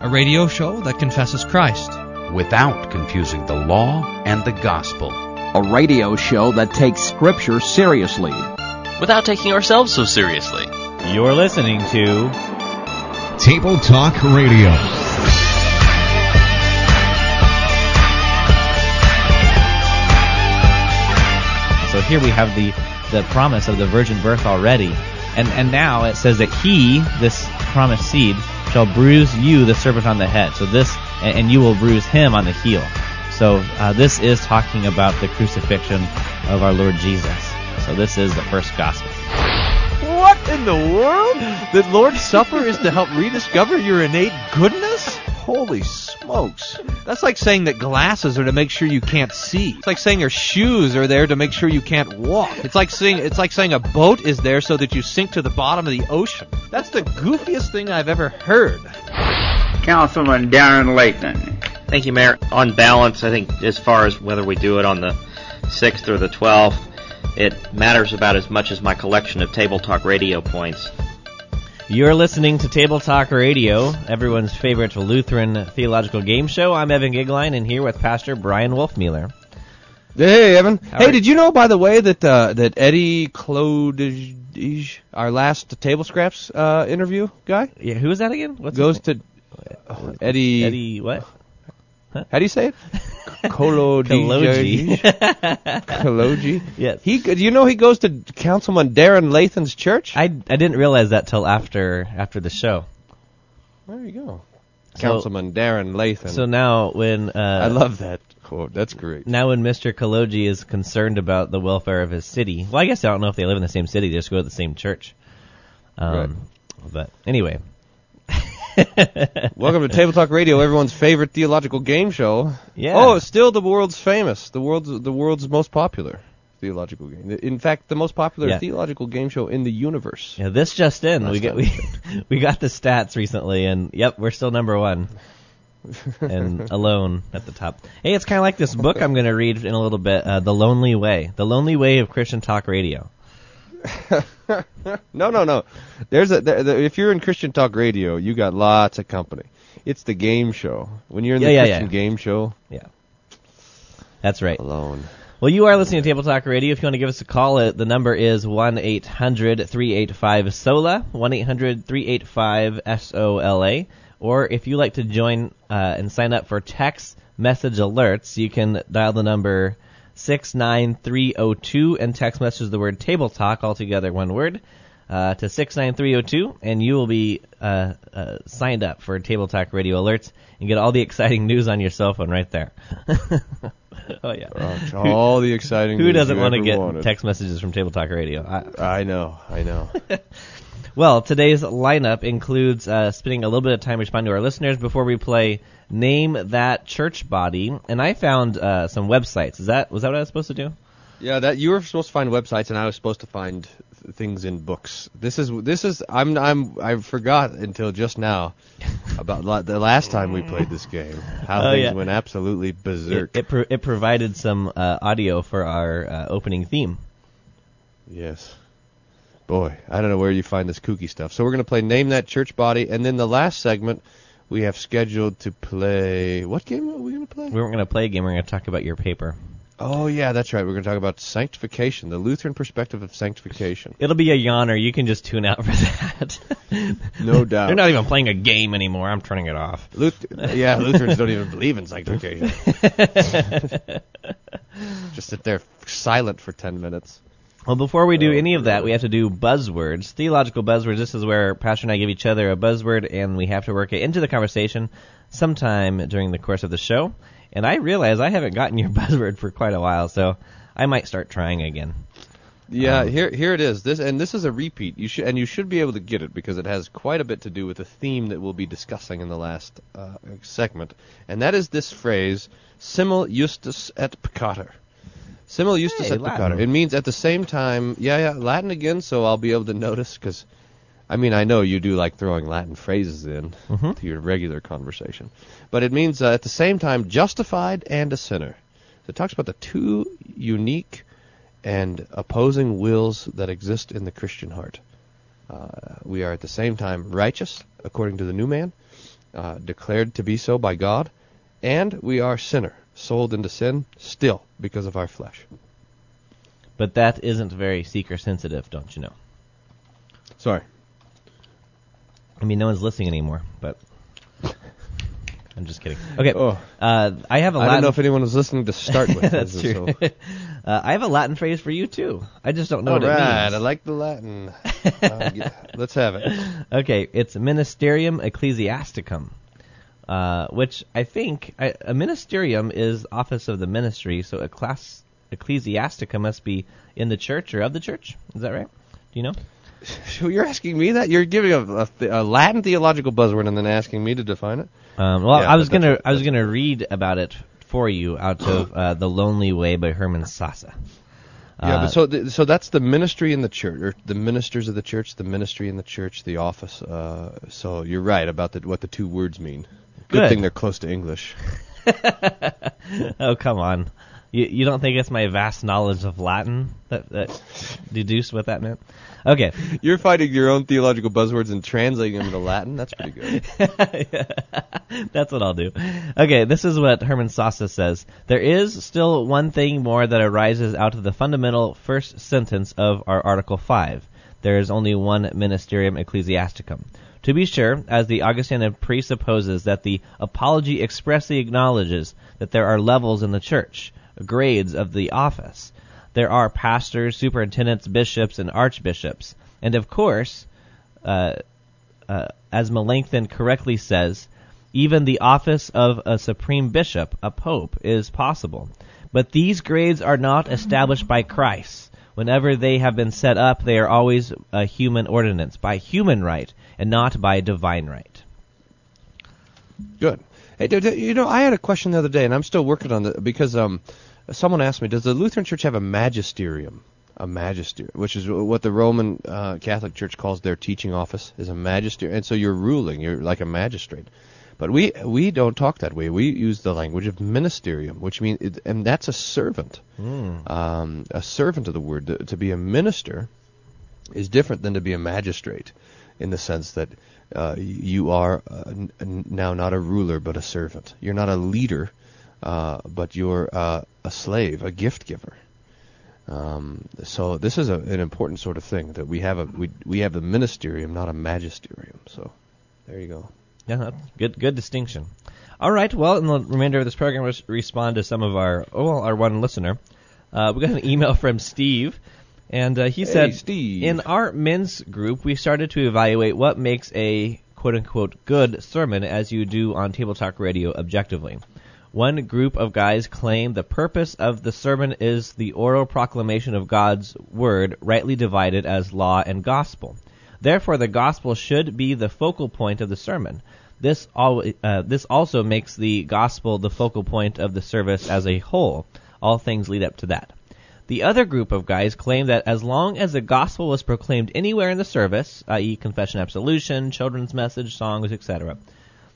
a radio show that confesses Christ without confusing the law and the gospel. A radio show that takes Scripture seriously without taking ourselves so seriously. You're listening to Table Talk Radio. So here we have the, the promise of the virgin birth already. And, and now it says that he, this promised seed, shall bruise you, the serpent, on the head. So this, and, you will bruise him on the heel. So uh, this is talking about the crucifixion of our Lord Jesus. So this is the first gospel. What in the world? The Lord's Supper is to help rediscover your innate goodness? Holy smokes. That's like saying that glasses are to make sure you can't see. It's like saying your shoes are there to make sure you can't walk. It's like saying it's like saying a boat is there so that you sink to the bottom of the ocean. That's the goofiest thing I've ever heard. Councilman Darren Lathan. Thank you, Mayor. On balance, I think as far as whether we do it on the 6th or the 12th, it matters about as much as my collection of Table Talk radio points. You're listening to Table Talk Radio, everyone's favorite Lutheran theological game show. I'm Evan Goeglein, and here with Pastor Brian Wolfmueller. Hey, Evan. How hey, did you know, by the way, that uh, that Eddie Claude, our last Table Scraps uh, interview guy? Yeah, who is that again? What's goes to uh, Eddie. Eddie what? Huh? How do you say it? Koloji. Koloji. Yes. He, you know, he goes to Councilman Darren Lathan's church. I, I didn't realize that till after after the show. There you go. So, Councilman Darren Lathan. So now when uh, I love that quote. That's great. Now when Mr. Koloji is concerned about the welfare of his city, well, I guess I don't know if they live in the same city. They just go to the same church. Um, right. But anyway, Welcome to Table Talk Radio, everyone's favorite theological game show. Yeah. Oh, it's still the world's famous, the world's the world's most popular theological game. In fact, the most popular yeah. theological game show in the universe. Yeah, this just in. We got we, we got the stats recently, and yep, we're still number one. and alone at the top. Hey, it's kind of like this book I'm going to read in a little bit, uh, The Lonely Way. The Lonely Way of Christian Talk Radio. no, no, no. There's a there, there, if you're in Christian Talk Radio, you got lots of company. It's the game show. When you're in yeah, the yeah, Christian yeah. game show, yeah, that's right. Alone. Well, you are listening to Table Talk Radio. If you want to give us a call, uh, the number is one eight hundred three eight five SOLA, one eight hundred three eight five S O L A. Or if you like to join uh, and sign up for text message alerts, you can dial the number 69302 and text message the word table talk all together one word uh, to 69302 and you will be uh, uh, signed up for table talk radio alerts and get all the exciting news on your cell phone right there. Oh yeah. All the exciting who doesn't want to get wanted. text messages from table talk radio? I, I know i know well today's lineup includes uh, spending a little bit of time responding to our listeners before we play name that church body, and I found uh, some websites. Is that was that what I was supposed to do? Yeah, that you were supposed to find websites, and I was supposed to find th- things in books. This is this is I'm I'm I forgot until just now about la- the last time we played this game. How oh, things yeah. went absolutely berserk. It it, pro- it provided some uh, audio for our uh, opening theme. Yes. Boy, I don't know where you find this kooky stuff. So we're going to play Name That Church Body, and then the last segment we have scheduled to play. What game are we going to play? We weren't going to play a game. We're going to talk about your paper. Oh yeah, that's right. We're going to talk about sanctification, the Lutheran perspective of sanctification. It'll be a yawner. You can just tune out for that. no doubt. They're not even playing a game anymore. I'm turning it off. Luth- yeah, Lutherans don't even believe in sanctification. just sit there silent for ten minutes. Well, before we do any of that, we have to do buzzwords, theological buzzwords. This is where Pastor and I give each other a buzzword, and we have to work it into the conversation sometime during the course of the show. And I realize I haven't gotten your buzzword for quite a while, so I might start trying again. Yeah, Um, here here it is. This and this is a repeat. You should and you should be able to get it because it has quite a bit to do with the theme that we'll be discussing in the last uh, segment, and that is this phrase "simul justus et peccator." Simul justus Hey, et peccator. It means at the same time. Yeah, yeah, Latin again. So I'll be able to notice because, I mean, I know you do like throwing Latin phrases in Mhm. to your regular conversation, but it means uh, at the same time justified and a sinner. So it talks about the two unique and opposing wills that exist in the Christian heart. Uh, we are at the same time righteous, according to the new man, uh, declared to be so by God, and we are sinner, sold into sin still because of our flesh. But that isn't very seeker sensitive, don't you know? Sorry. I mean, no one's listening anymore, but I'm just kidding. Okay, Oh. uh, I have a I Latin. don't know if anyone was listening to start with. That's true. So. uh, I have a Latin phrase for you too. I just don't know All what it means. I like the Latin. Uh, get- let's have it. Okay, it's ministerium ecclesiasticum, uh, which I think I, a ministerium is office of the ministry, so a class ecclesiastica must be in the church or of the church. Is that right? Do you know? So you're asking me that? You're giving a, a, a Latin theological buzzword and then asking me to define it? Um, well, Yeah, I was gonna I was gonna read about it for you out of uh, the Lonely Way by Hermann Sasse. Yeah, Uh, but so th- so that's the ministry in the church, or the ministers of the church, the ministry in the church, the office. Uh, so you're right about the, what the two words mean. Good, Good. thing they're close to English. oh come on, you you don't think it's my vast knowledge of Latin that that deduced what that meant? Okay, You're finding your own theological buzzwords and translating them into Latin. That's pretty good. That's what I'll do. Okay, this is what Hermann Sasse says. There is still one thing more that arises out of the fundamental first sentence of our Article 5. There is only one ministerium ecclesiasticum. To be sure, as the Augustana presupposes that the apology expressly acknowledges that there are levels in the church, grades of the office. There are pastors, superintendents, bishops, and archbishops. And of course, uh, uh, as Melanchthon correctly says, even the office of a supreme bishop, a pope, is possible. But these grades are not established by Christ. Whenever they have been set up, they are always a human ordinance, by human right, and not by divine right. Good. Hey, you know, I had a question the other day, and I'm still working on it because um, someone asked me, does the Lutheran Church have a magisterium? A magisterium, which is what the Roman uh, Catholic Church calls their teaching office, is a magister, and so you're ruling, you're like a magistrate. But we we don't talk that way. We use the language of ministerium, which means, it, and that's a servant, um, a servant of the word. To, to be a minister is different than to be a magistrate, in the sense that uh, you are uh, n- now not a ruler but a servant. You're not a leader, uh, but you're uh, a slave, a gift giver. Um, so this is a, an important sort of thing that we have a we we have the ministerium, not a magisterium. So there you go. Yeah, good. Good distinction. All right. Well, in the remainder of this program, we'll respond to some of our oh, well, our one listener. Uh, we got an email from Steve, and uh, he Hey, said, Steve. "In our men's group, we started to evaluate what makes a quote unquote good sermon, as you do on Table Talk Radio objectively." One group of guys claim the purpose of the sermon is the oral proclamation of God's word, rightly divided as law and gospel. Therefore, the gospel should be the focal point of the sermon. This, al- uh, this also makes the gospel the focal point of the service as a whole. All things lead up to that. The other group of guys claim that as long as the gospel was proclaimed anywhere in the service, i.e., confession, absolution, children's message, songs, etc.,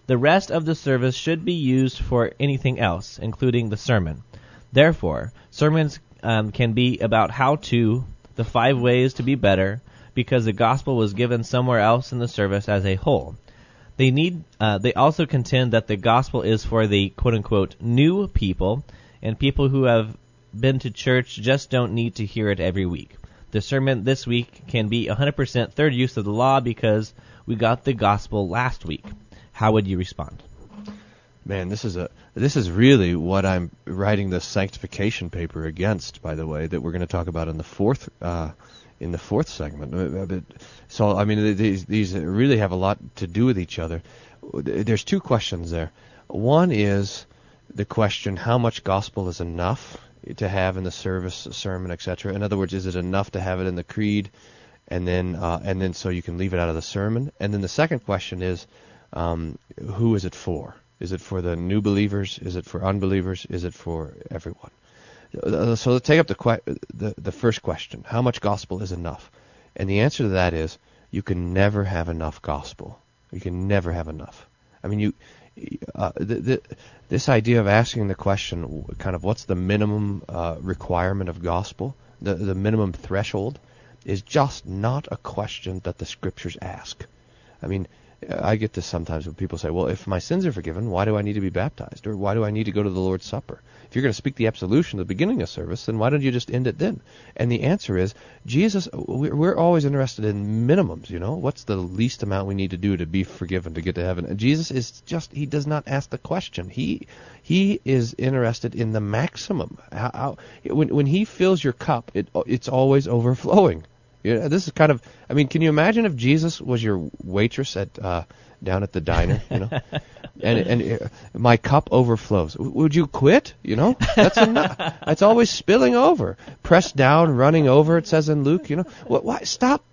the rest of the service should be used for anything else, including the sermon. Therefore, sermons um, can be about how to, the five ways to be better, because the gospel was given somewhere else in the service as a whole. They need. Uh, they also contend that the gospel is for the quote unquote new people, and people who have been to church just don't need to hear it every week. The sermon this week can be 100% third use of the law because we got the gospel last week. How would you respond? Man, this is a this is really what I'm writing the sanctification paper against. By the way, that we're going to talk about in the fourth uh, in the fourth segment. Uh, So I mean, these these really have a lot to do with each other. There's two questions there. One is the question: How much gospel is enough to have in the service, sermon, etc. In other words, is it enough to have it in the creed, and then uh, and then so you can leave it out of the sermon? And then the second question is, um, who is it for? Is it for the new believers? Is it for unbelievers? Is it for everyone? Uh, So let's take up the, que- the the first question: How much gospel is enough? And the answer to that is you can never have enough gospel. You can never have enough. I mean, you uh, the, the, this idea of asking the question, kind of, what's the minimum uh, requirement of gospel? The the minimum threshold is just not a question that the scriptures ask. I mean, I get this sometimes when people say, "Well, if my sins are forgiven, why do I need to be baptized, or why do I need to go to the Lord's Supper?" If you're going to speak the absolution at the beginning of service, then why don't you just end it then? And the answer is, Jesus. We're always interested in minimums. You know, what's the least amount we need to do to be forgiven to get to heaven? And Jesus is just. He does not ask the question. He he is interested in the maximum. How, how when when he fills your cup, it it's always overflowing. Yeah, this is kind of. I mean, can you imagine if Jesus was your waitress at uh, down at the diner? You know, and and uh, my cup overflows. W- would you quit? You know, that's enough. It's always spilling over, pressed down, running over. It says in Luke. You know, what? Why stop?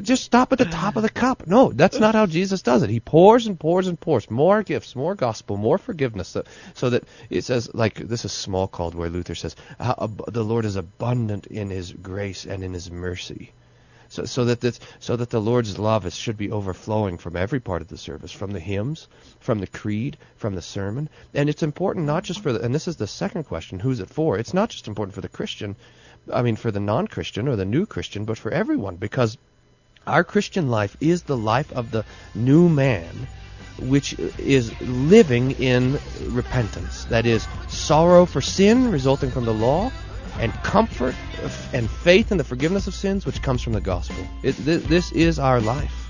Just stop at the top of the cup. No, that's not how Jesus does it. He pours and pours and pours more gifts, more gospel, more forgiveness, so, so that it says like this is Smalcald where Luther says the Lord is abundant in His grace and in His mercy so, so that this, so that the Lord's love is, should be overflowing from every part of the service, from the hymns, from the creed, from the sermon, and it's important not just for the. And this is the second question: Who's it for? It's not just important for the Christian, I mean, for the non-Christian or the new Christian, but for everyone, because our Christian life is the life of the new man which is living in repentance. That is, sorrow for sin resulting from the law, and comfort and faith in the forgiveness of sins which comes from the gospel. It, th- this is our life.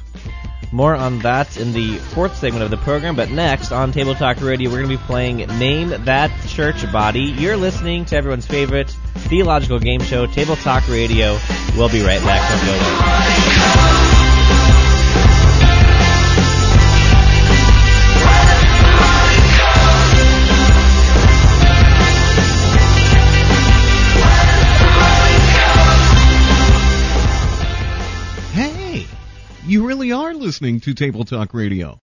More on that in the fourth segment of the program, but next on Table Talk Radio, we're going to be playing Name That Church Body. You're listening to everyone's favorite theological game show, Table Talk Radio. We'll be right back. Don't go You really are listening to Table Talk Radio.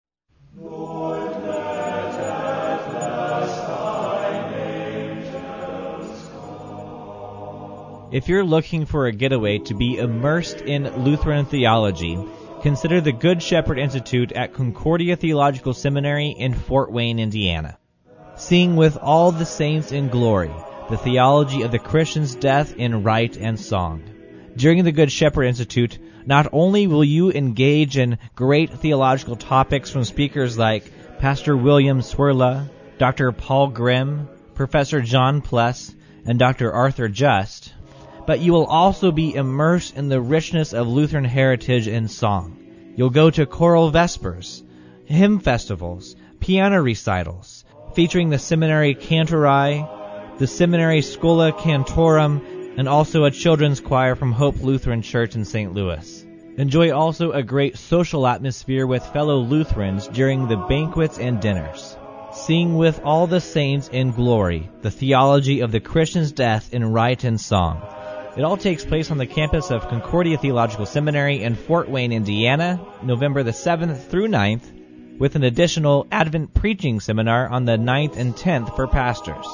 If you're looking for a getaway to be immersed in Lutheran theology, consider the Good Shepherd Institute at Concordia Theological Seminary in Fort Wayne, Indiana. Seeing with all the saints in glory the theology of the Christian's death in rite and song. During the Good Shepherd Institute, not only will you engage in great theological topics from speakers like Pastor William Cwirla, Dr. Paul Grime, Professor John Pless, and Dr. Arthur Just, but you will also be immersed in the richness of Lutheran heritage in song. You'll go to choral vespers, hymn festivals, piano recitals, featuring the seminary Kantorei, the seminary Schola Cantorum, and also a children's choir from Hope Lutheran Church in St. Louis. Enjoy also a great social atmosphere with fellow Lutherans during the banquets and dinners. Sing with all the saints in glory the theology of the Christian's death in rite and song. It all takes place on the campus of Concordia Theological Seminary in Fort Wayne, Indiana, November the 7th through 9th, with an additional Advent preaching seminar on the 9th and 10th for pastors.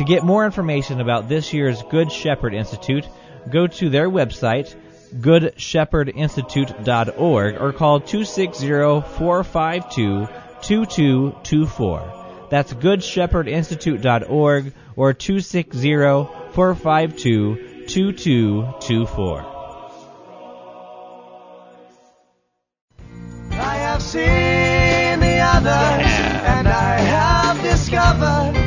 To get more information about this year's Good Shepherd Institute, go to their website, goodshepherdinstitute.org, or call 260-452-2224. That's goodshepherdinstitute.org or 260-452-2224. I have seen the others, and I have discovered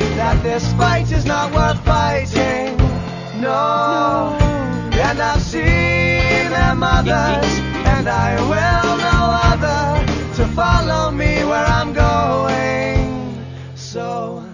this fight is not worth fighting. No. And I've seen their mothers, and I will no other to follow me where I'm going. So.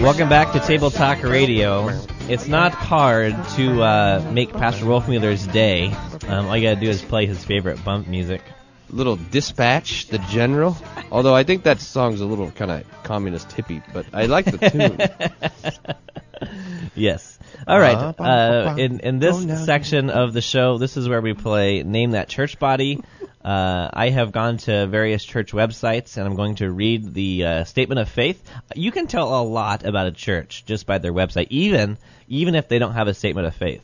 Welcome back to Table Talk Radio. It's not hard to uh, make Pastor Wolfmueller's day. Um, all you gotta do is play his favorite bump music. Little dispatch, the general. Although I think that song's a little kind of communist hippie, but I like the tune. yes. All right. Uh, in in this section of the show, this is where we play Name That Church Body. Uh, I have gone to various church websites and I'm going to read the uh, statement of faith. You can tell a lot about a church just by their website, even even if they don't have a statement of faith.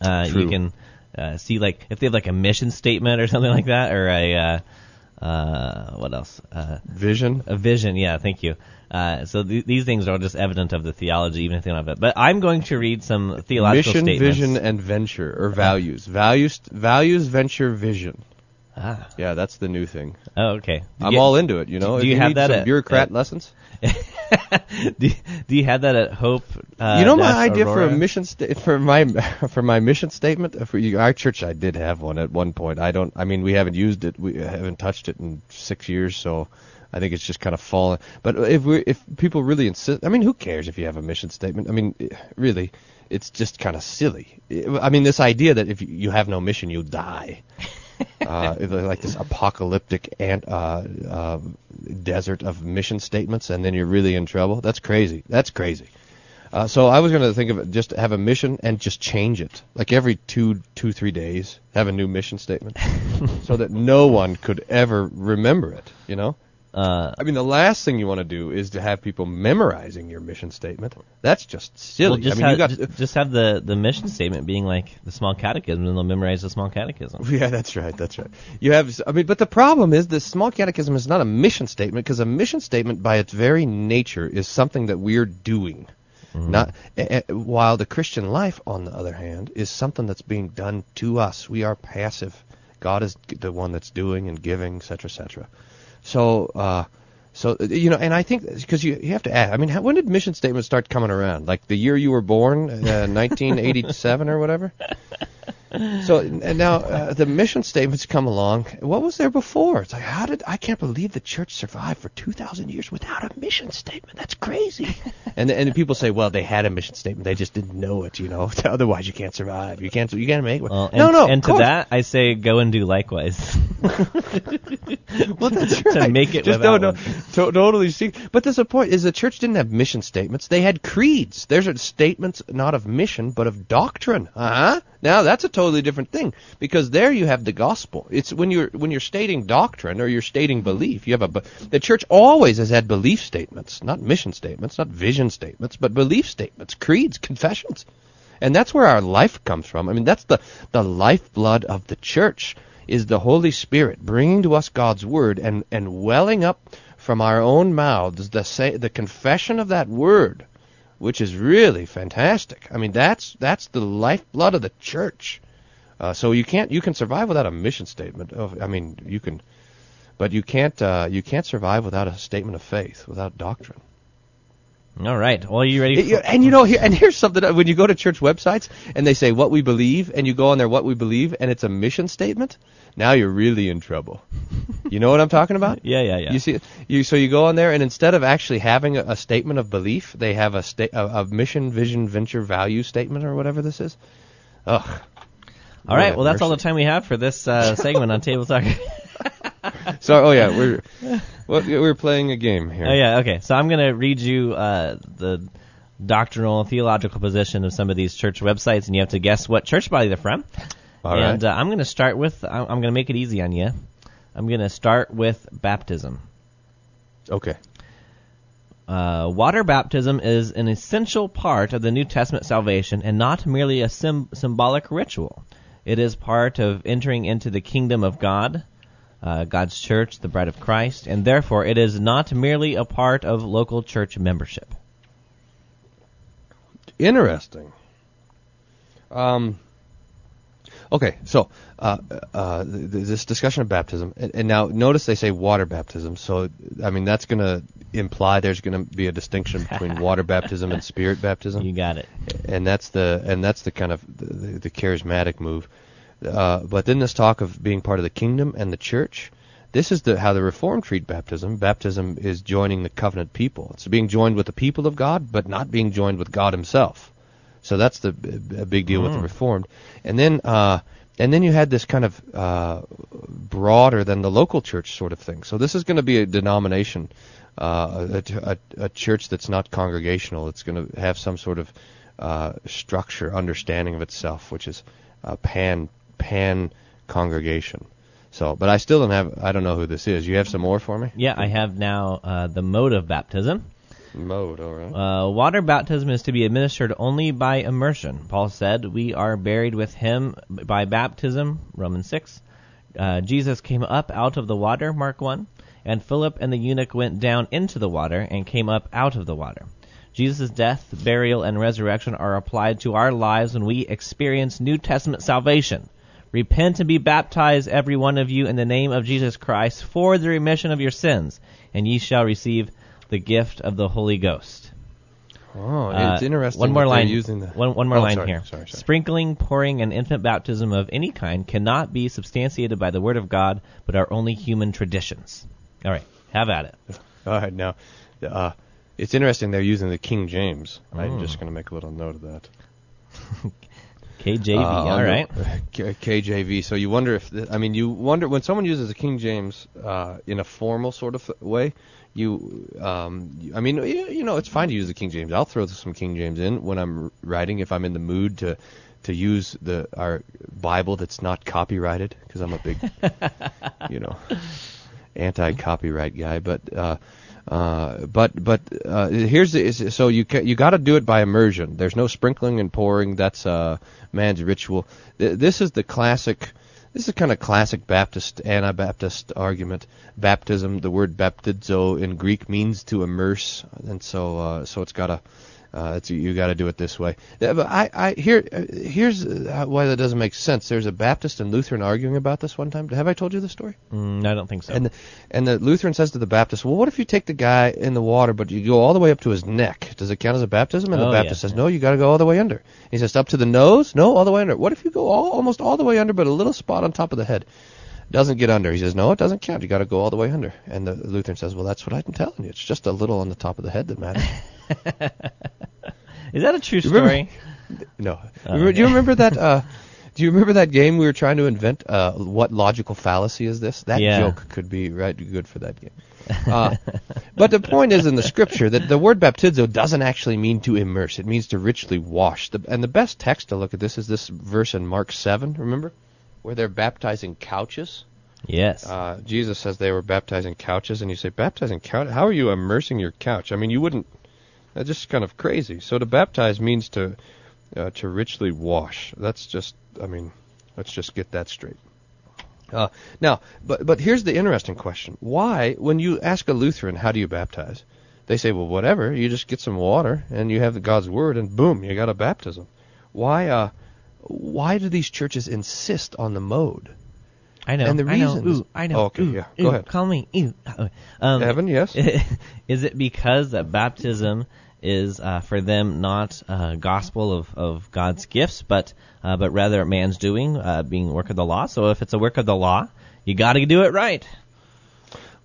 Uh, you can uh, see like if they have like a mission statement or something like that, or a uh, uh, what else? Uh, vision. A vision. Yeah, thank you. Uh, so th- these things are just evident of the theology, even if they don't have it. But I'm going to read some theological Mission, statements. vision, and venture, or values. Values, values, venture, vision. Ah. Yeah, that's the new thing. Oh, okay. Do I'm you- all into it. You know, Do If you have need that at- bureaucrat at- lessons? do, you, do you have that at Hope? Uh, you know my idea for a mission sta- for my for my mission statement for you, our church. I did have one at one point. I don't. I mean, we haven't used it. We haven't touched it in six years. So I think it's just kind of fallen. But if we if people really insist, I mean, who cares if you have a mission statement? I mean, really, it's just kind of silly. I mean, this idea that if you have no mission, you'll die. Uh, like this apocalyptic ant, uh, uh, desert of mission statements, and then you're really in trouble. That's crazy. That's crazy. Uh, so I was going to think of it just have a mission and just change it, like every two, two, three days, have a new mission statement, so that no one could ever remember it. You know. Uh, I mean, the last thing you want to do is to have people memorizing your mission statement. That's just silly. Well, just, I mean, have, you got ju- just have the, the mission statement being like the small catechism, and they'll memorize the small catechism. Yeah, that's right. That's right. You have, I mean, but the problem is the small catechism is not a mission statement because a mission statement, by its very nature, is something that we're doing. Not eh, eh, while the Christian life, on the other hand, is something that's being done to us. We are passive. God is the one that's doing and giving, etc., etc. So, uh, so uh, you know, and I think because you you have to ask. I mean, how, when did mission statements start coming around? Like the year you were born, uh, 1987 or whatever. So and now uh, the mission statements come along. What was there before? It's like how did I can't believe the church survived for 2,000 years without a mission statement. That's crazy. and and people say, well, they had a mission statement, they just didn't know it. You know, otherwise you can't survive. You can't you can't make one. Well, and, no, no. And to course. that, I say go and do likewise. well, that's right. To make it Just no, to- totally see. But there's a point: is the church didn't have mission statements; they had creeds. There's a statements not of mission but of doctrine. Uh huh. Now that's a totally different thing because there you have the gospel. It's when you're when you're stating doctrine or you're stating belief. You have a the church always has had belief statements, not mission statements, not vision statements, but belief statements, creeds, confessions. And that's where our life comes from. I mean, that's the, the lifeblood of the church is the Holy Spirit bringing to us God's word and, and welling up from our own mouths the say, the confession of that word, which is really fantastic. I mean, that's that's the lifeblood of the church. Uh, so you can't you can survive without a mission statement. Oh, I mean, you can, but you can't uh, you can't survive without a statement of faith, without doctrine. All right. Well, are you ready? You- and you know, here, and here's something. When you go to church websites and they say what we believe, and you go on there what we believe, and it's a mission statement, now you're really in trouble. You know what I'm talking about? Yeah, yeah, yeah. You see, you so you go on there, and instead of actually having a, a statement of belief, they have a, sta- a, a mission, vision, venture, value statement, or whatever this is. Ugh. All right. Well, that's all the time we have for this uh, segment on Table Talk. So, oh yeah, we're well, we're playing a game here. Oh yeah, okay. So I'm going to read you uh, the doctrinal theological position of some of these church websites, and you have to guess what church body they're from. All and right. uh, I'm going to start with. I'm going to make it easy on you. I'm going to start with baptism. Okay. Uh, water baptism is an essential part of the New Testament salvation and not merely a sym- symbolic ritual. It is part of entering into the kingdom of God, uh, God's church, the bride of Christ, and therefore it is not merely a part of local church membership. Interesting. Um, okay, so uh, uh, th- th- this discussion of baptism, and, now notice they say water baptism. So I mean that's going to imply there's going to be a distinction between water baptism and spirit baptism. You got it. and that's the and that's the kind of the, the, the charismatic move. Uh, but then this talk of being part of the kingdom and the church, this is the how the Reformed treat baptism. Baptism is joining the covenant people. It's being joined with the people of God, but not being joined with God Himself. So that's the a big deal with the Mm. Reformed. And then uh, and then you had this kind of uh, broader than the local church sort of thing. So this is going to be a denomination, uh, a, a, a church that's not congregational. It's going to have some sort of uh, structure, understanding of itself, which is a pan pan congregation. So, but I still don't have. I don't know who this is. You have some more for me? Yeah, I have now uh, the mode of baptism. Mode, all right. Uh, water baptism is to be administered only by immersion. Paul said, "We are buried with him by baptism." Romans six. Uh, Jesus came up out of the water. Mark one. And Philip and the eunuch went down into the water and came up out of the water. Jesus' death, burial, and resurrection are applied to our lives when we experience New Testament salvation. Repent and be baptized, every one of you, in the name of Jesus Christ, for the remission of your sins, and ye shall receive the gift of the Holy Ghost. Oh, Uh, it's interesting. One more they're line. Using the, one, one more Oh, line sorry, here. Sorry, sorry. Sprinkling, pouring, and infant baptism of any kind cannot be substantiated by the Word of God, but are only human traditions. All right, have at it. All right, now, uh, it's interesting they're using the King James. I'm Mm. just going to make a little note of that. KJV. Uh, all right. K- KJV. So you wonder if th- I mean you wonder when someone uses the King James uh, in a formal sort of way. You, um, I mean, you, you know, it's fine to use the King James. I'll throw some King James in when I'm writing if I'm in the mood to to use the our Bible that's not copyrighted because I'm a big, you know, anti-copyright guy. But uh, uh, but but uh, here's the so you ca- you got to do it by immersion. There's no sprinkling and pouring. That's uh, man's ritual. Th- this is the classic. This is kind of classic Baptist Anabaptist argument. Baptism, the word baptizo in Greek means to immerse, and so uh, so it's got to uh, it's, you got to do it this way. Yeah, but I, I here uh, here's uh, why that doesn't make sense. There's a Baptist and Lutheran arguing about this one time. Have I told you the story? Mm, I don't think so. And the, and the Lutheran says to the Baptist, "Well, what if you take the guy in the water, but you go all the way up to his neck? Does it count as a baptism?" And the Oh, Baptist yeah, says, "No, you got to go all the way under." He says, "Up to the nose? No, all the way under." What if you go all, almost all the way under, but a little spot on top of the head doesn't get under? He says, "No, it doesn't count. You got to go all the way under." And the Lutheran says, "Well, that's what I'm telling you. It's just a little on the top of the head that matters." Is that a true You remember- story? no. Oh, Remember- do you remember that? Uh, do you remember that game we were trying to invent? Uh, what logical fallacy is this? That Yeah. joke could be right good for that game. Uh, but the point is in the scripture that the word baptizo doesn't actually mean to immerse. It means to richly wash. The, and the best text to look at this is this verse in Mark 7, remember? Where they're baptizing couches. Yes. Uh, Jesus says they were baptizing couches, and you say, baptizing couch? How are you immersing your couch? I mean, you wouldn't. That's just kind of crazy. So to baptize means to uh, to richly wash. That's just. I mean, let's just get that straight. Uh, now, but but here's the interesting question: Why, when you ask a Lutheran, how do you baptize? They say, well, whatever. You just get some water and you have God's word, and boom, you got a baptism. Why? Uh, why do these churches insist on the mode? I know. And the I know. reasons- Ooh, I know. Oh, okay, Ooh, yeah, ooh, go ahead. Call me. Ooh. Um, Evan, yes. is it because that baptism is uh, for them not uh, gospel of, of God's gifts, but uh, but rather man's doing, uh, being work of the law? So if it's a work of the law, you got to do it right.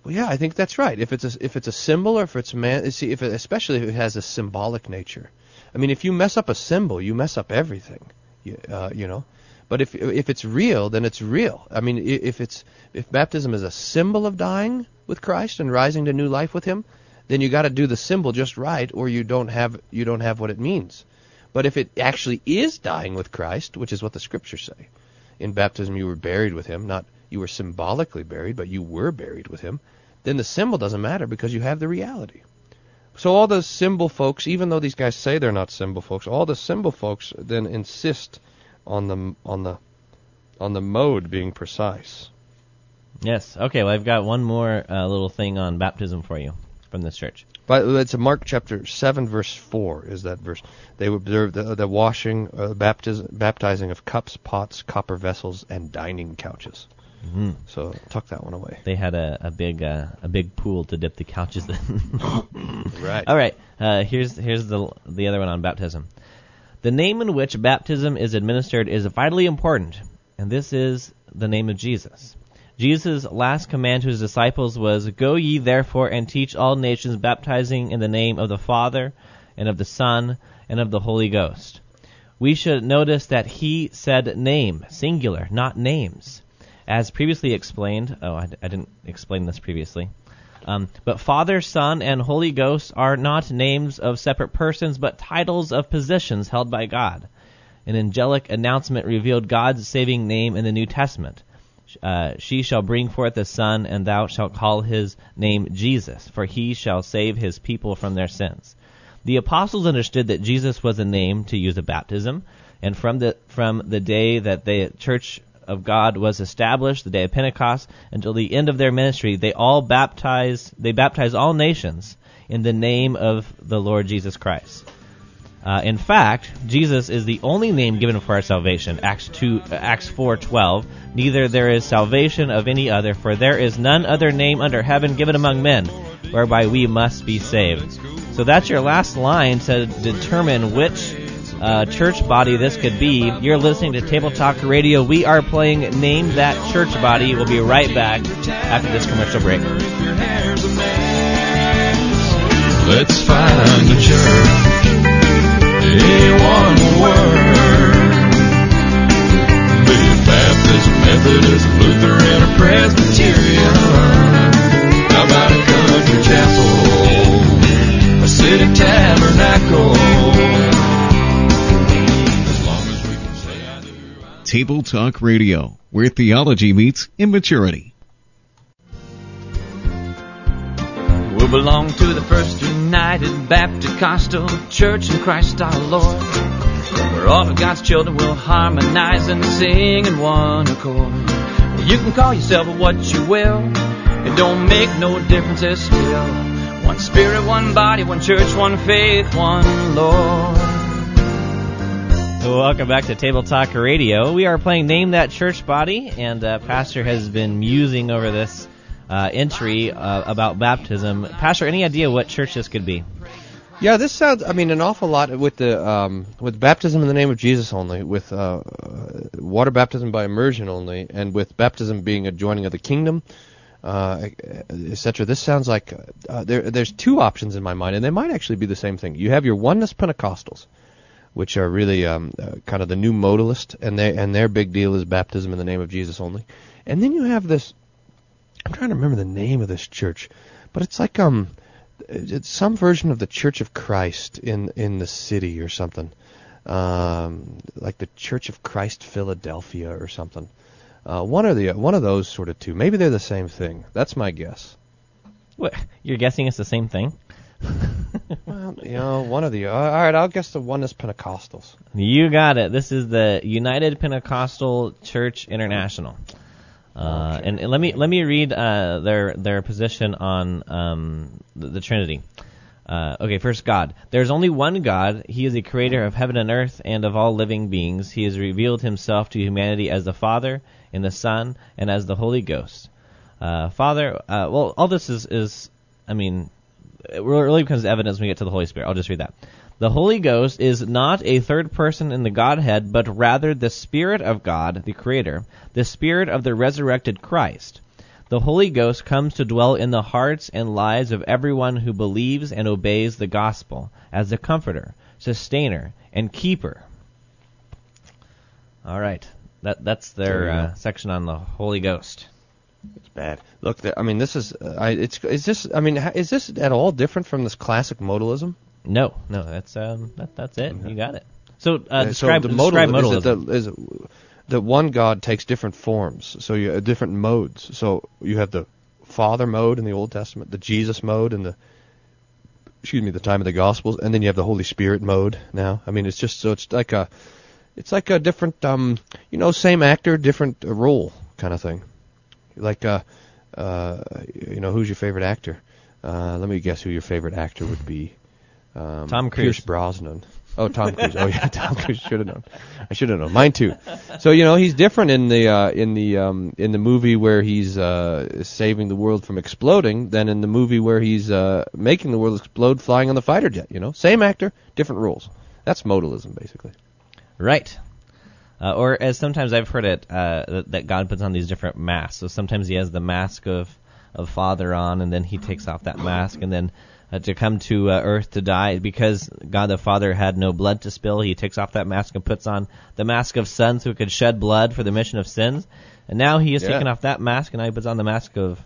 Well, yeah, I think that's right. If it's a, if it's a symbol or if it's man, see, if it, especially if it has a symbolic nature. I mean, if you mess up a symbol, you mess up everything. You, uh, you know. But if if it's real, then it's real. I mean, if it's if baptism is a symbol of dying with Christ and rising to new life with Him, then you got to do the symbol just right, or you don't have you don't have what it means. But if it actually is dying with Christ, which is what the Scriptures say, in baptism you were buried with Him, not you were symbolically buried, but you were buried with Him, then the symbol doesn't matter because you have the reality. So all the symbol folks, even though these guys say they're not symbol folks, all the symbol folks then insist on the on the on the mode being precise. Yes. Okay. Well, I've got one more uh, little thing on baptism for you from this church. But it's a Mark chapter seven, verse four is that verse. They observed the, the washing, uh, baptiz- baptizing of cups, pots, copper vessels, and dining couches. Mhm. So tuck that one away. They had a, a big uh, a big pool to dip the couches in. Right. All right. Uh, here's here's the the other one on baptism. The name in which baptism is administered is vitally important, and this is the name of Jesus. Jesus' last command to his disciples was, Go ye therefore and teach all nations, baptizing in the name of the Father, and of the Son, and of the Holy Ghost. We should notice that he said name, singular, not names. As previously explained, oh, I, I didn't explain this previously. Um, but Father, Son, and Holy Ghost are not names of separate persons, but titles of positions held by God. An angelic announcement revealed God's saving name in the New Testament. Uh, she shall bring forth a son, and thou shalt call his name Jesus, for he shall save his people from their sins. The apostles understood that Jesus was a name to use at baptism, and from the from the day that the church of God was established, the day of Pentecost, until the end of their ministry, they all baptized they baptized all nations in the name of the Lord Jesus Christ. Uh, in fact, Jesus is the only name given for our salvation. Acts two, uh, Acts four twelve. Neither there is salvation of any other, for there is none other name under heaven given among men, whereby we must be saved. So that's your last line to determine which uh, church body this could be. You're listening to Table Talk Radio. We are playing Name That Church Body. We'll be right back after this commercial break. Let's find a church. Any one word. Be it Baptist, Methodist, Lutheran, or Presbyterian. How about a country chapel? A city tabernacle? Table Talk Radio, where theology meets immaturity. We belong to the First United Baptist Costal Church in Christ our Lord. Where all of God's children will harmonize and sing in one accord. You can call yourself what you will. It don't make no difference, still one spirit, one body, one church, one faith, one Lord. Welcome back to Table Talk Radio. We are playing Name That Church Body, and uh, Pastor has been musing over this uh, entry uh, about baptism. Pastor, any idea what church this could be? Yeah, this sounds. I mean, an awful lot with the um, with baptism in the name of Jesus only, with uh, uh, water baptism by immersion only, and with baptism being a joining of the kingdom, uh, etc. This sounds like uh, there. There's two options in my mind, and they might actually be the same thing. You have your oneness Pentecostals, which are really um, uh, kind of the new modalist, and they and their big deal is baptism in the name of Jesus only. And then you have this. I'm trying to remember the name of this church, but it's like um it's some version of the Church of Christ in in the city or something, um, like the Church of Christ Philadelphia or something. Uh, one or the one of those sort of two. Maybe they're the same thing. That's my guess. What? You're guessing it's the same thing? well, you know, one of the. Uh, all right, I'll guess the one is Pentecostals. You got it. This is the United Pentecostal Church International. Uh, Okay. and, and let me let me read uh, their their position on um, the, the Trinity. Uh, okay, first God. There's only one God. He is the creator of heaven and earth and of all living beings. He has revealed himself to humanity as the Father, and the Son, and as the Holy Ghost. Uh, Father, uh, well, all this is, is I mean, it really becomes evidence when we get to the Holy Spirit. I'll just read that. The Holy Ghost is not a third person in the Godhead, but rather the Spirit of God, the Creator, the Spirit of the resurrected Christ. The Holy Ghost comes to dwell in the hearts and lives of everyone who believes and obeys the gospel as the comforter, sustainer, and keeper. All right. That that's their uh, section on the Holy Ghost. It's bad. Look, I mean, this is. Uh, I, it's. Is this? I mean, is this at all different from this classic modalism? No, no, that's um, that, that's it. You got it. So, uh, Uh, describe, so the describe modal, modalism. Is it the, is it, the one God takes different forms, so you uh, different modes. So you have the Father mode in the Old Testament, the Jesus mode in the excuse me, the time of the Gospels, and then you have the Holy Spirit mode now. I mean, it's just so it's like a it's like a different um you know same actor different uh, role kind of thing. Like uh uh you know who's your favorite actor? Uh, let me guess who your favorite actor would be. Um, Tom Cruise. Pierce Brosnan. Oh, Tom Cruise. Oh yeah, Tom Cruise should have known. I should have known. Mine too. So you know he's different in the uh, in the um, in the movie where he's uh, saving the world from exploding than in the movie where he's uh, making the world explode flying on the fighter jet. You know, same actor, different rules. That's modalism basically. Right. Uh, or as sometimes I've heard it, uh, that, that God puts on these different masks. So sometimes He has the mask of of Father on, and then He takes off that mask, and then uh, to come to uh, Earth to die because God the Father had no blood to spill. He takes off that mask and puts on the mask of Son, so He could shed blood for the mission of sins. And now He has Yeah. taken off that mask, and now He puts on the mask of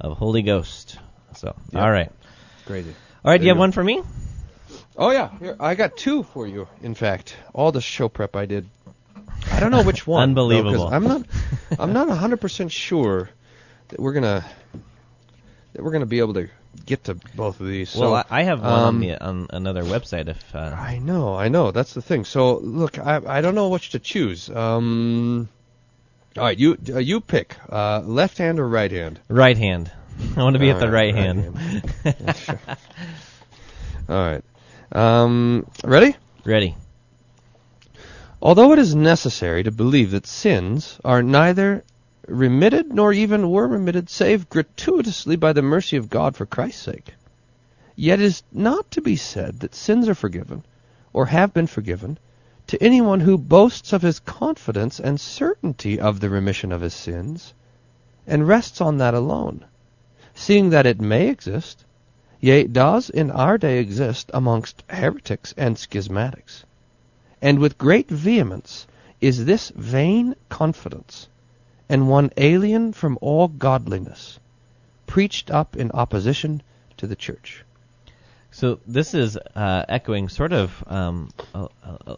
of Holy Ghost. So Yeah. all right, Crazy. all right. There Do you have you one for me? Oh yeah, Here, I got two for you. In fact, all the show prep I did. I don't know which one. Unbelievable. I'm not. I'm not 100 percent sure that we're gonna that we're gonna be able to get to both of these. well, so, I, I have one on, um, the, on another website. If uh, I know, I know. That's the thing. So look, I I don't know which to choose. Um, all right, you uh, you pick uh, left hand or right hand. right hand, I want to be at the All right, right, hand. right All right. Um, ready? Ready. Although it is necessary to believe that sins are neither remitted nor even were remitted save gratuitously by the mercy of God for Christ's sake, yet it is not to be said that sins are forgiven, or have been forgiven, to anyone who boasts of his confidence and certainty of the remission of his sins, and rests on that alone, seeing that it may exist, yea, does in our day exist amongst heretics and schismatics. And with great vehemence is this vain confidence, and one alien from all godliness, preached up in opposition to the church. So this is uh, echoing sort of um, uh, uh,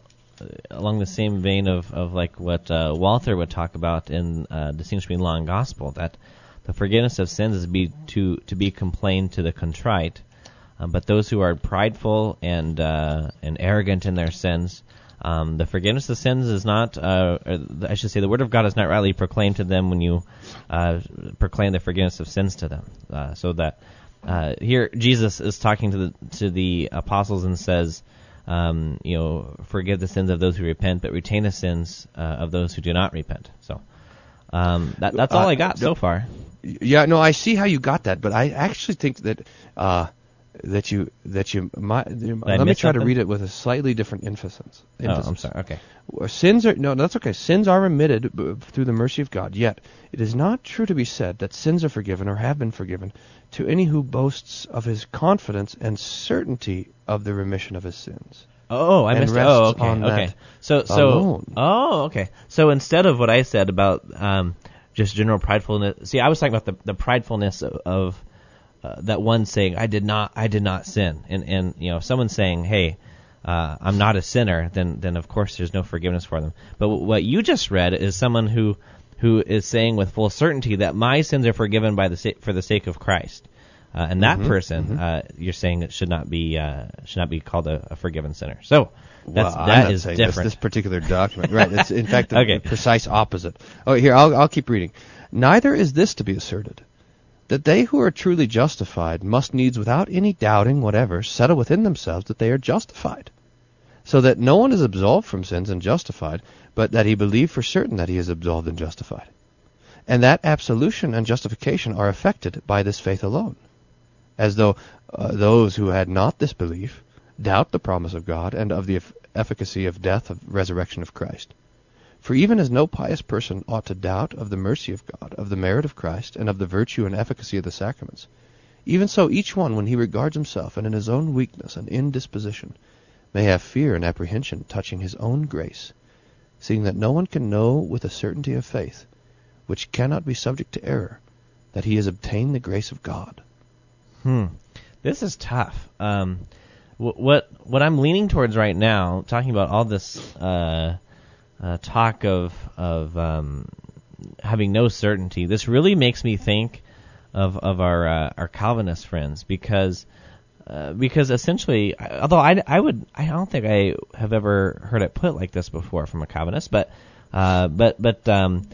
along the same vein of, of like what uh, Walther would talk about in uh, Distinction Between Law and Gospel, that the forgiveness of sins is be to to be complained to the contrite, um, but those who are prideful and uh, and arrogant in their sins, um, the forgiveness of sins is not, uh, I should say, the word of God is not rightly proclaimed to them when you uh, proclaim the forgiveness of sins to them. Uh, so that uh, here Jesus is talking to the to the apostles and says, um, you know, forgive the sins of those who repent, but retain the sins uh, of those who do not repent. So um, that, that's all Uh, I got so far. Yeah, no, I see how you got that, but I actually think that uh, that you that you might. let me try to read it with a slightly different emphasis. Oh, I'm sorry. Okay. Sins are no, that's okay. Sins are remitted b- through the mercy of God. Yet it is not true to be said that sins are forgiven or have been forgiven to any who boasts of his confidence and certainty of the remission of his sins. Oh, I missed. rests Oh, okay, on okay. that So, so, alone. oh, okay. So instead of what I said about um, just general pridefulness, see, I was talking about the, the pridefulness of, of uh, that one saying, "I did not, I did not sin," and and you know, if someone's saying, "Hey, uh, I'm not a sinner," then then of course there's no forgiveness for them. But w- what you just read is someone who who is saying with full certainty that my sins are forgiven by the sa- for the sake of Christ. Uh, and that Mhm, person, mhm. uh, you're saying it should not be uh, should not be called a, a forgiven sinner. So that's well, I'm not is saying this- different. This, particular document, right? It's in fact the, Okay. the precise opposite. Oh, here I'll I'll keep reading. Neither is this to be asserted that they who are truly justified must needs, without any doubting whatever, settle within themselves that they are justified, so that no one is absolved from sins and justified, but that he believe for certain that he is absolved and justified, and that absolution and justification are effected by this faith alone. As though uh, those who had not this belief doubt the promise of God and of the efficacy of death of resurrection of Christ. For even as no pious person ought to doubt of the mercy of God, of the merit of Christ, and of the virtue and efficacy of the sacraments, even so each one, when he regards himself and in his own weakness and indisposition, may have fear and apprehension touching his own grace, seeing that no one can know with a certainty of faith, which cannot be subject to error, that he has obtained the grace of God. Hmm. This is tough. Um, what what I'm leaning towards right now, talking about all this uh, uh, talk of of um, having no certainty, this really makes me think of of our uh, our Calvinist friends because uh, because essentially, although I, I would I don't think I have ever heard it put like this before from a Calvinist, but uh, but but um,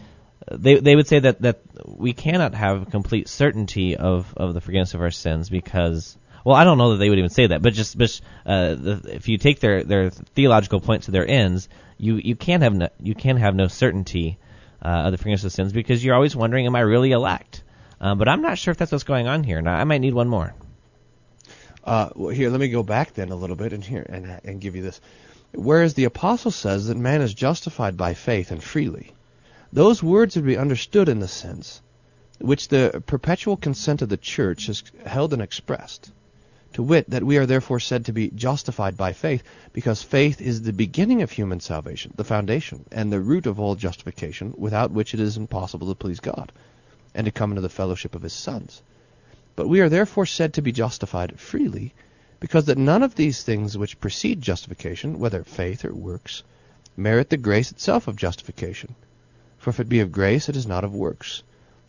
they they would say that that we cannot have complete certainty of of the forgiveness of our sins because well I don't know that they would even say that but just but uh, the, if you take their their theological point to their ends you you can't have no, you can have no certainty uh, of the forgiveness of sins because you're always wondering am I really elect uh, but I'm not sure if that's what's going on here now I might need one more Uh, well, here, let me go back then a little bit and here and and give you this. Whereas the apostle says that man is justified by faith and freely, those words would be understood in the sense which the perpetual consent of the church has held and expressed. To wit, that we are therefore said to be justified by faith, because faith is the beginning of human salvation, the foundation, and the root of all justification, without which it is impossible to please God, and to come into the fellowship of his sons. But we are therefore said to be justified freely, because that none of these things which precede justification, whether faith or works, merit the grace itself of justification. For if it be of grace, it is not of works.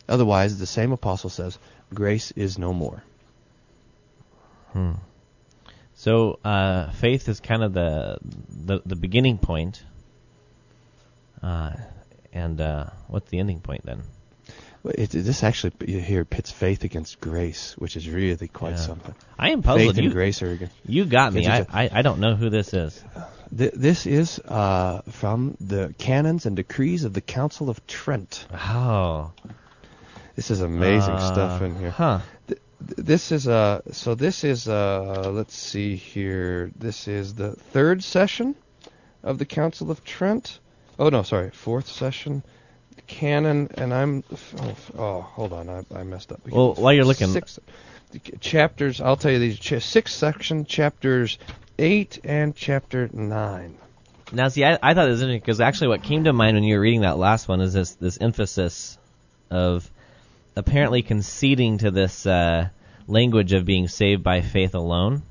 Otherwise, the same apostle says, grace is no more. Hmm. So uh, faith is kind of the the, the beginning point. Uh, and uh, what's the ending point then? Well, It, this actually here pits faith against grace, which is really quite Yeah. something. I am puzzled. Faith and grace are against. You got me. I, I, I don't know who this is. Th- this is uh, from the canons and decrees of the Council of Trent. Oh. This is amazing stuff in here. Huh. Th- th- this is a so this is a let's see here. This is the third session of the Council of Trent. Oh no, sorry, fourth session. Canon and I'm oh, oh hold on, I, I messed up. Well, while you're looking- six chapters. I'll tell you these ch- six section chapters eight and chapter nine. Now, see, I, I thought it was interesting because actually, what came to mind when you were reading that last one is this this emphasis of apparently conceding to this uh, language of being saved by faith alone,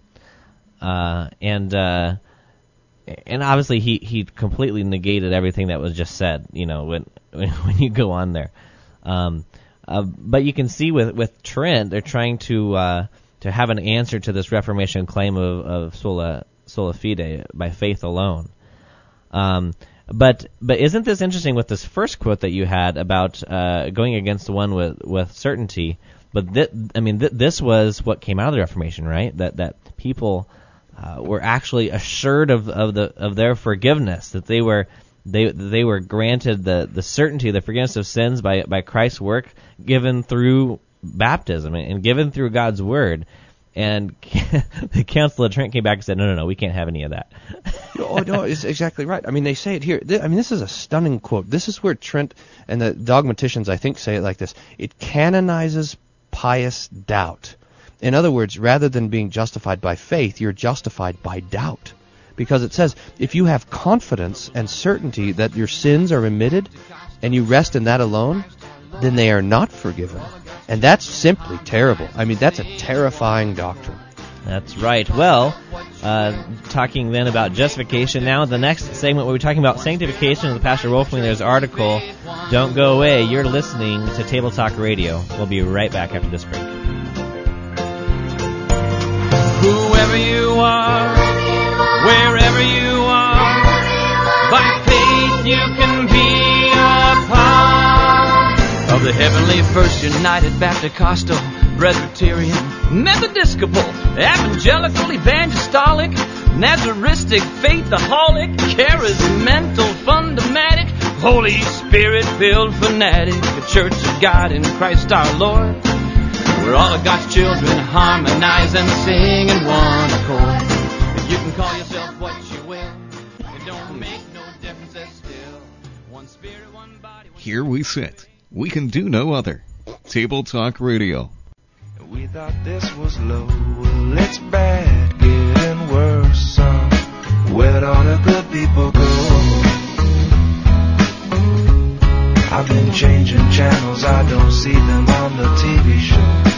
uh, and uh, and obviously he he completely negated everything that was just said. You know, when when, you go on there, um, uh, but you can see with with Trent, they're trying to uh, to have an answer to this Reformation claim of, of sola sola fide by faith alone. Um, but but isn't this interesting with this first quote that you had about uh, going against the one with with certainty? But th- I mean, th- this was what came out of the Reformation, right? That that people uh, were actually assured of of the of their forgiveness, that they were they they were granted the the certainty, the forgiveness of sins by by Christ's work, given through baptism and, and given through God's word. And the Council of Trent came back and said, no, no, no, we can't have any of that. oh no, it's exactly right. I mean, they say it here. I mean, this is a stunning quote. This is where Trent and the dogmaticians, I think, say it like this: It canonizes pious doubt. In other words, rather than being justified by faith, you're justified by doubt. Because it says, if you have confidence and certainty that your sins are remitted, and you rest in that alone, then they are not forgiven. And that's simply terrible. I mean, that's a terrifying doctrine. That's right. Well, uh, talking then about justification now, the next segment we'll be talking about sanctification of the Pastor Wolfmueller's article. Don't go away. You're listening to Table Talk Radio. We'll be right back after this break. Whoever you are, wherever you are, by faith you can be a part of the Heavenly First United Baptist Presbyterian Methodiscopal Evangelical Evangelic Nazaristic Faithaholic Charismental Fundamatic Holy Spirit filled fanatic a Church of God in Christ our Lord where all of God's children harmonize and sing in one accord. You can call yourself what you will. It don't make no difference. Still one spirit, one body. One Here we sit. We can do no other. Table Talk Radio. We thought this was low, well it's bad, getting worse. Son. Where'd all the good people go? I've been changing channels, I don't see them on the TV shows.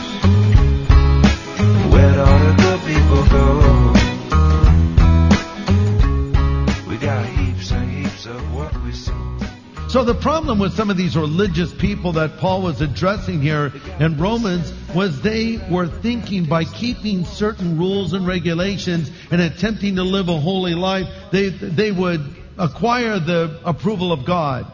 Where'd all the good people go? So the problem with some of these religious people that Paul was addressing here in Romans was they were thinking by keeping certain rules and regulations and attempting to live a holy life, they, they would acquire the approval of God.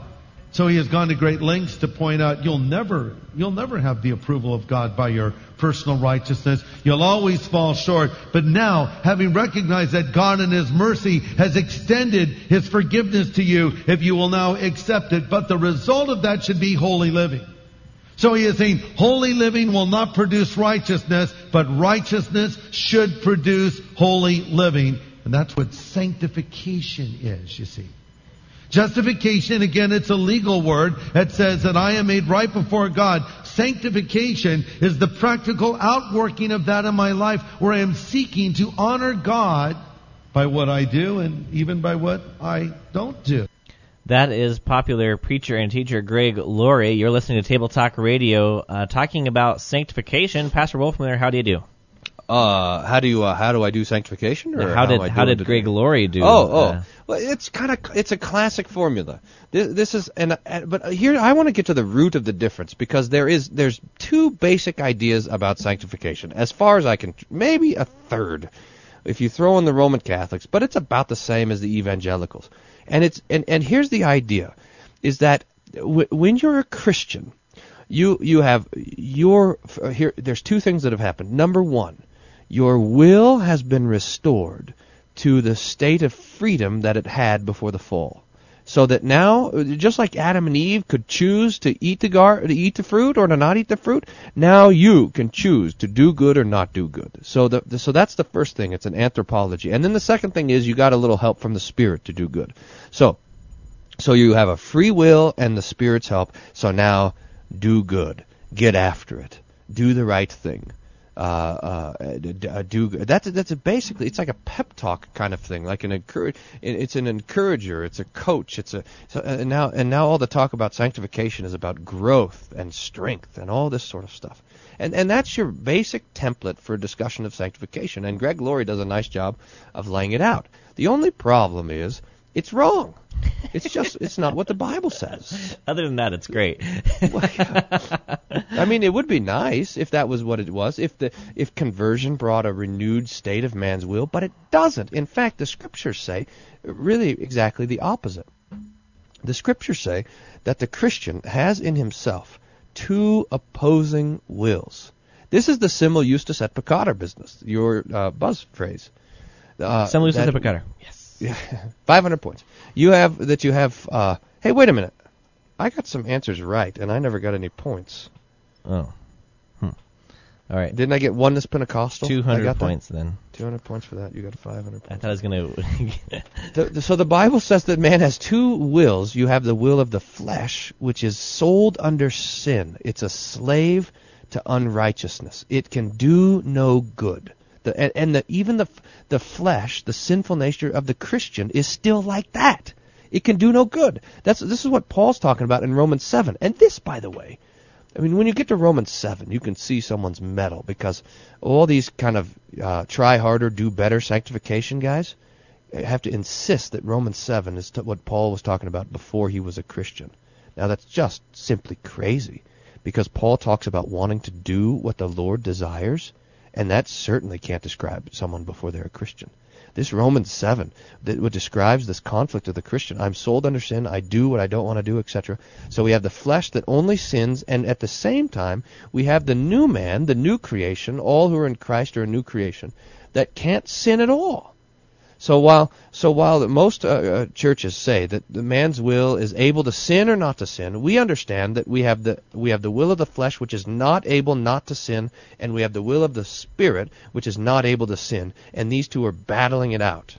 So he has gone to great lengths to point out you'll never, you'll never have the approval of God by your personal righteousness. You'll always fall short. But now, having recognized that God in His mercy has extended His forgiveness to you, if you will now accept it, but the result of that should be holy living. So he is saying holy living will not produce righteousness, but righteousness should produce holy living. And that's what sanctification is, you see. Justification, again, it's a legal word that says that I am made right before God. Sanctification is the practical outworking of that in my life where I am seeking to honor God by what I do and even by what I don't do. That is popular preacher and teacher Greg Laurie. You're listening to Table Talk Radio, uh, talking about sanctification. Pastor Wolfman, how do you do? Uh, how do you uh, how do I do sanctification? Or how did am how did? Greg Laurie do? Oh, oh. uh, well, it's kind of it's a classic formula. This, this is and uh, but here I want to get to the root of the difference because there is there's two basic ideas about sanctification as far as I can maybe a third if you throw in the Roman Catholics, but it's about the same as the evangelicals. And it's and and here's the idea is that w- when you're a Christian, you you have your here. There's two things that have happened. Number one, your will has been restored to the state of freedom that it had before the fall. So that now, just like Adam and Eve could choose to eat the gar- to eat the fruit or to not eat the fruit, now you can choose to do good or not do good. So the, the so that's the first thing. It's an anthropology, and then the second thing is you got a little help from the Spirit to do good. So so you have a free will and the Spirit's help. So now do good, get after it, do the right thing. Uh, uh, do that's that's basically it's like a pep talk kind of thing, like an encourage. It's an encourager. It's a coach. It's a so, uh, and now and now all the talk about sanctification is about growth and strength and all this sort of stuff. And and that's your basic template for a discussion of sanctification. And Greg Laurie does a nice job of laying it out. The only problem is it's wrong. It's just it's not what the Bible says. Other than that, it's great. I mean, it would be nice if that was what it was, if the if conversion brought a renewed state of man's will, but it doesn't. In fact, the scriptures say really exactly the opposite. The scriptures say that the Christian has in himself two opposing wills. This is the simul justus et peccator business, your uh, buzz phrase. Uh, Simul justus that- et peccator. Yeah, 500 points. You have that you have. Uh, hey, wait a minute. I got some answers right, and I never got any points. Oh. Hmm. All right. Didn't I get oneness Pentecostal? Two I hundred got that? points then. 200 points for that. You got 500 I thought I was gonna. The, the- so the Bible says that man has two wills. You have the will of the flesh, which is sold under sin. It's a slave to unrighteousness. It can do no good. The, and and the, even the the flesh, the sinful nature of the Christian, is still like that. It can do no good. That's this is what Paul's talking about in Romans seven. And this, by the way, I mean, when you get to Romans 7, you can see someone's mettle because all these kind of uh, try harder, do better sanctification guys have to insist that Romans 7 is what Paul was talking about before he was a Christian. Now, that's just simply crazy because Paul talks about wanting to do what the Lord desires, and that certainly can't describe someone before they're a Christian. This Romans 7 that describes this conflict of the Christian. I'm sold under sin. I do what I don't want to do, etc. So we have the flesh that only sins, and at the same time, we have the new man, the new creation. All who are in Christ are a new creation that can't sin at all. So while so while most uh, uh, churches say that the man's will is able to sin or not to sin, we understand that we have the we have the will of the flesh which is not able not to sin, and we have the will of the spirit which is not able to sin, and these two are battling it out.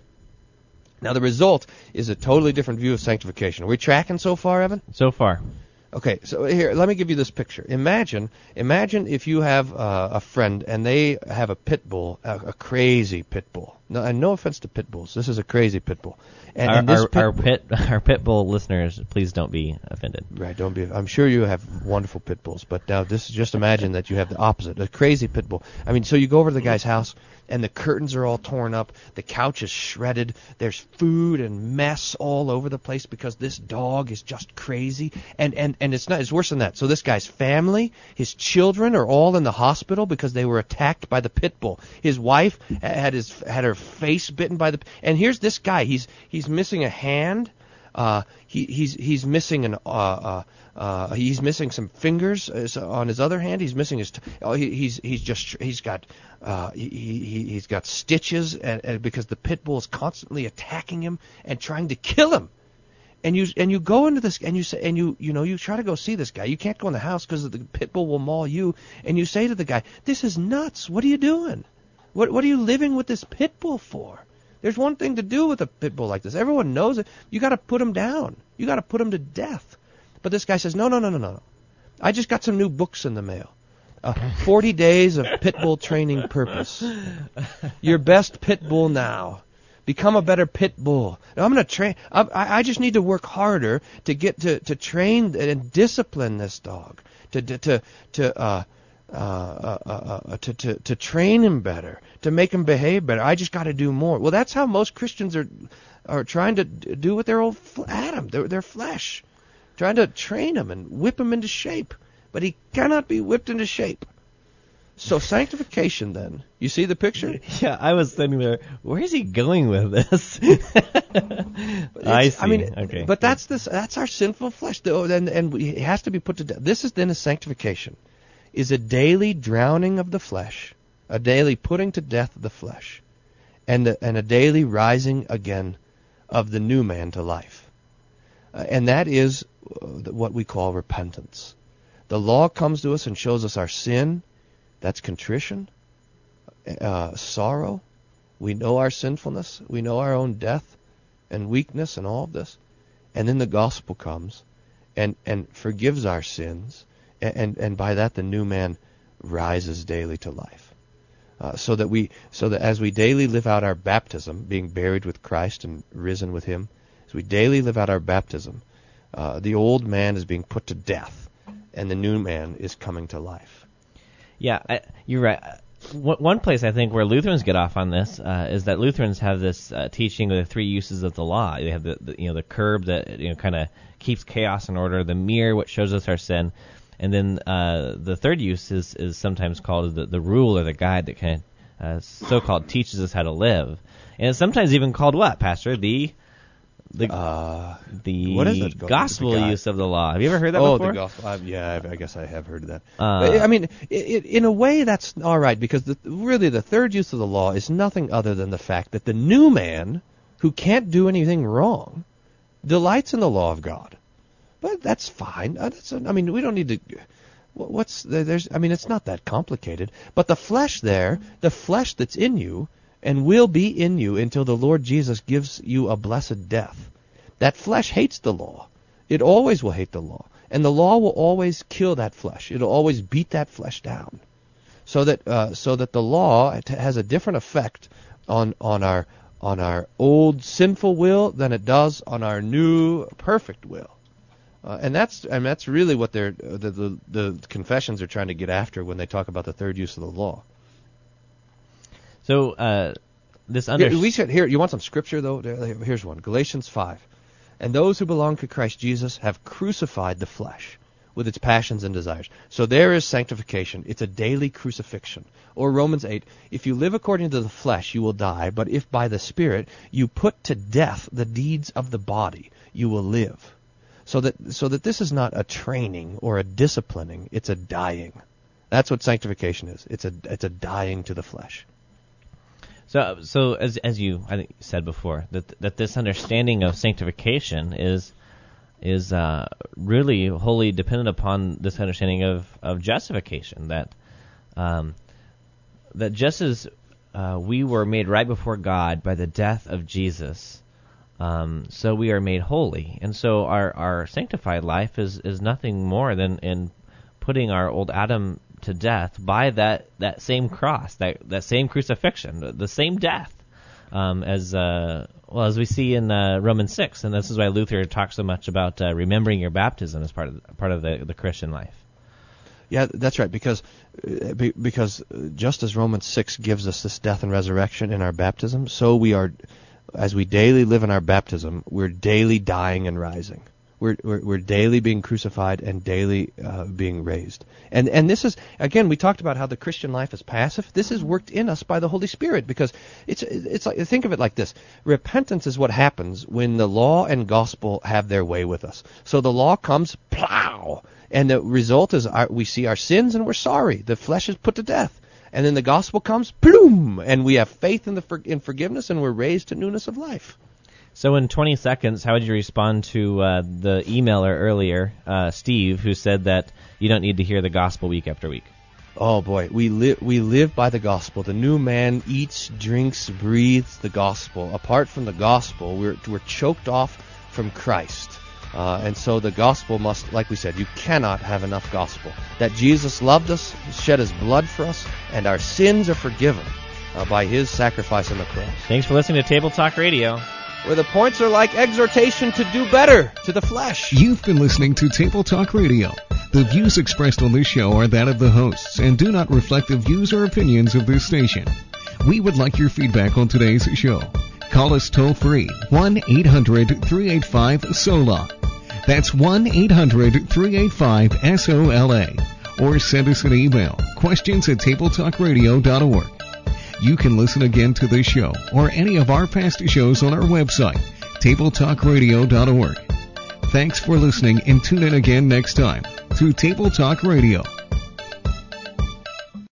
Now the result is a totally different view of sanctification. Are we tracking so far, Evan? So far. Okay, so here, let me give you this picture. Imagine, imagine if you have uh, a friend and they have a pit bull, a, a crazy pit bull. No, and no offense to pit bulls, this is a crazy pit bull. And, our, and this our, pit our bull- pit our pit bull listeners, please don't be offended. Right, don't be. I'm sure you have wonderful pit bulls, but now this is just imagine that you have the opposite, a crazy pit bull. I mean, so you go over to the guy's house, and the curtains are all torn up, the couch is shredded, there's food and mess all over the place because this dog is just crazy, and and and it's not. It's worse than that. So this guy's family, his children are all in the hospital because they were attacked by the pit bull. His wife had his had her face bitten by the. And here's this guy. He's he's missing a hand. Uh, he, he's he's missing an uh, uh, uh, he's missing some fingers uh, on his other hand. He's missing his. T- oh, he, he's he's just he's got uh, he, he he's got stitches and, and because the pit bull is constantly attacking him and trying to kill him. And you and you go into this and you say and you you know you try to go see this guy. You can't go in the house because the pit bull will maul you. And you say to the guy, "This is nuts. What are you doing? What what are you living with this pit bull for?" There's one thing to do with a pit bull like this. Everyone knows it. You got to put him down. You got to put him to death. But this guy says, no, no, no, no, no. I just got some new books in the mail. Uh, 40 days of pit bull training purpose. Your best pit bull now. Become a better pit bull. I'm going to train. I, I just need to work harder to get to, to train and discipline this dog. To to to, uh, uh, uh, uh, uh, to, to, to train him better, to make him behave better. I just got to do more. Well, that's how most Christians are are trying to do with their old Adam, their, their flesh, trying to train him and whip him into shape. But he cannot be whipped into shape. So sanctification, then, you see the picture? Yeah, I was sitting there. Where is he going with this? I see. I mean, okay. but that's this. That's our sinful flesh, though, and and it has to be put to death. This is then a sanctification, is a daily drowning of the flesh, a daily putting to death of the flesh, and a, and a daily rising again of the new man to life, uh, and that is uh, what we call repentance. The law comes to us and shows us our sin. That's contrition, uh, sorrow. We know our sinfulness. We know our own death and weakness and all of this. And then the gospel comes and, and forgives our sins. And, and, and by that, the new man rises daily to life. Uh, so that we, so that as we daily live out our baptism, being buried with Christ and risen with Him, as we daily live out our baptism, uh, the old man is being put to death, and the new man is coming to life. Yeah, I, you're right. One one place I think where Lutherans get off on this uh, is that Lutherans have this uh, teaching of the three uses of the law. They have the, the you know the curb that you know kind of keeps chaos in order, the mirror which shows us our sin, and then uh, the third use is is sometimes called the the rule or the guide that kind of uh, so-called teaches us how to live, and it's sometimes even called what, Pastor? The the the what is it gospel The use of the law. Have you ever heard that oh, before? the gospel. Yeah, I, I guess I have heard of that. Uh, I mean, i i in a way, that's all right because the, really the third use of the law is nothing other than the fact that the new man, who can't do anything wrong, delights in the law of God. But that's fine. Uh, that's, I mean, we don't need to. What's there- there's? I mean, it's not that complicated. But the flesh there, the flesh that's in you, and will be in you until the Lord Jesus gives you a blessed death. That flesh hates the law. It always will hate the law. And the law will always kill that flesh. It'll always beat that flesh down. So that uh, so that the law has a different effect on on our on our old sinful will than it does on our new perfect will. Uh, and that's and that's really what they're the, the the confessions are trying to get after when they talk about the third use of the law. So uh, this under Here, we should here. You want some scripture though? Here's one: Galatians five. And those who belong to Christ Jesus have crucified the flesh with its passions and desires. So there is sanctification. It's a daily crucifixion. Or Romans 8, if you live according to the flesh, you will die, but if by the Spirit you put to death the deeds of the body, you will live. So that so that this is not a training or a disciplining, it's a dying. That's what sanctification is. It's a it's a dying to the flesh. So, so as as you I think said before that that this understanding of sanctification is is uh, really wholly dependent upon this understanding of, of justification. That um, that just as uh, we were made right before God by the death of Jesus, um, so we are made holy, and so our our sanctified life is is nothing more than in putting our old Adam to death by that, that same cross, that that same crucifixion, the, same death, um, as uh, well as we see in uh, Romans six, and this is why Luther talks so much about uh, remembering your baptism as part of part of the, the Christian life. Yeah, that's right. Because uh, because just as Romans six gives us this death and resurrection in our baptism, so we are, as we daily live in our baptism, we're daily dying and rising. We're we're, we're daily being crucified and daily uh, being raised. And and this is again we talked about how the Christian life is passive. This is worked in us by the Holy Spirit because it's it's like think of it like this. Repentance is what happens when the law and gospel have their way with us. So the law comes plow and the result is our, we see our sins and we're sorry. The flesh is put to death. And then the gospel comes, bloom, and we have faith in the in forgiveness, and we're raised to newness of life. So in 20 seconds, how would you respond to uh, the emailer earlier, uh, Steve, who said that you don't need to hear the gospel week after week? Oh boy, we live we live by the gospel. The new man eats, drinks, breathes the gospel. Apart from the gospel, we're we're choked off from Christ. Uh, and so the gospel must, like we said, you cannot have enough gospel. That Jesus loved us, shed his blood for us, and our sins are forgiven uh, by his sacrifice on the cross. Thanks for listening to Table Talk Radio. Where the points are like exhortation to do better to the flesh. You've been listening to Table Talk Radio. The views expressed on this show are that of the hosts and do not reflect the views or opinions of this station. We would like your feedback on today's show. Call us toll free 1 800 385 SOLA. That's 1 800 385 SOLA. Or send us an email questions at tabletalkradio.org. You can listen again to this show or any of our past shows on our website, tabletalkradio.org. Thanks for listening and tune in again next time to Table Talk Radio.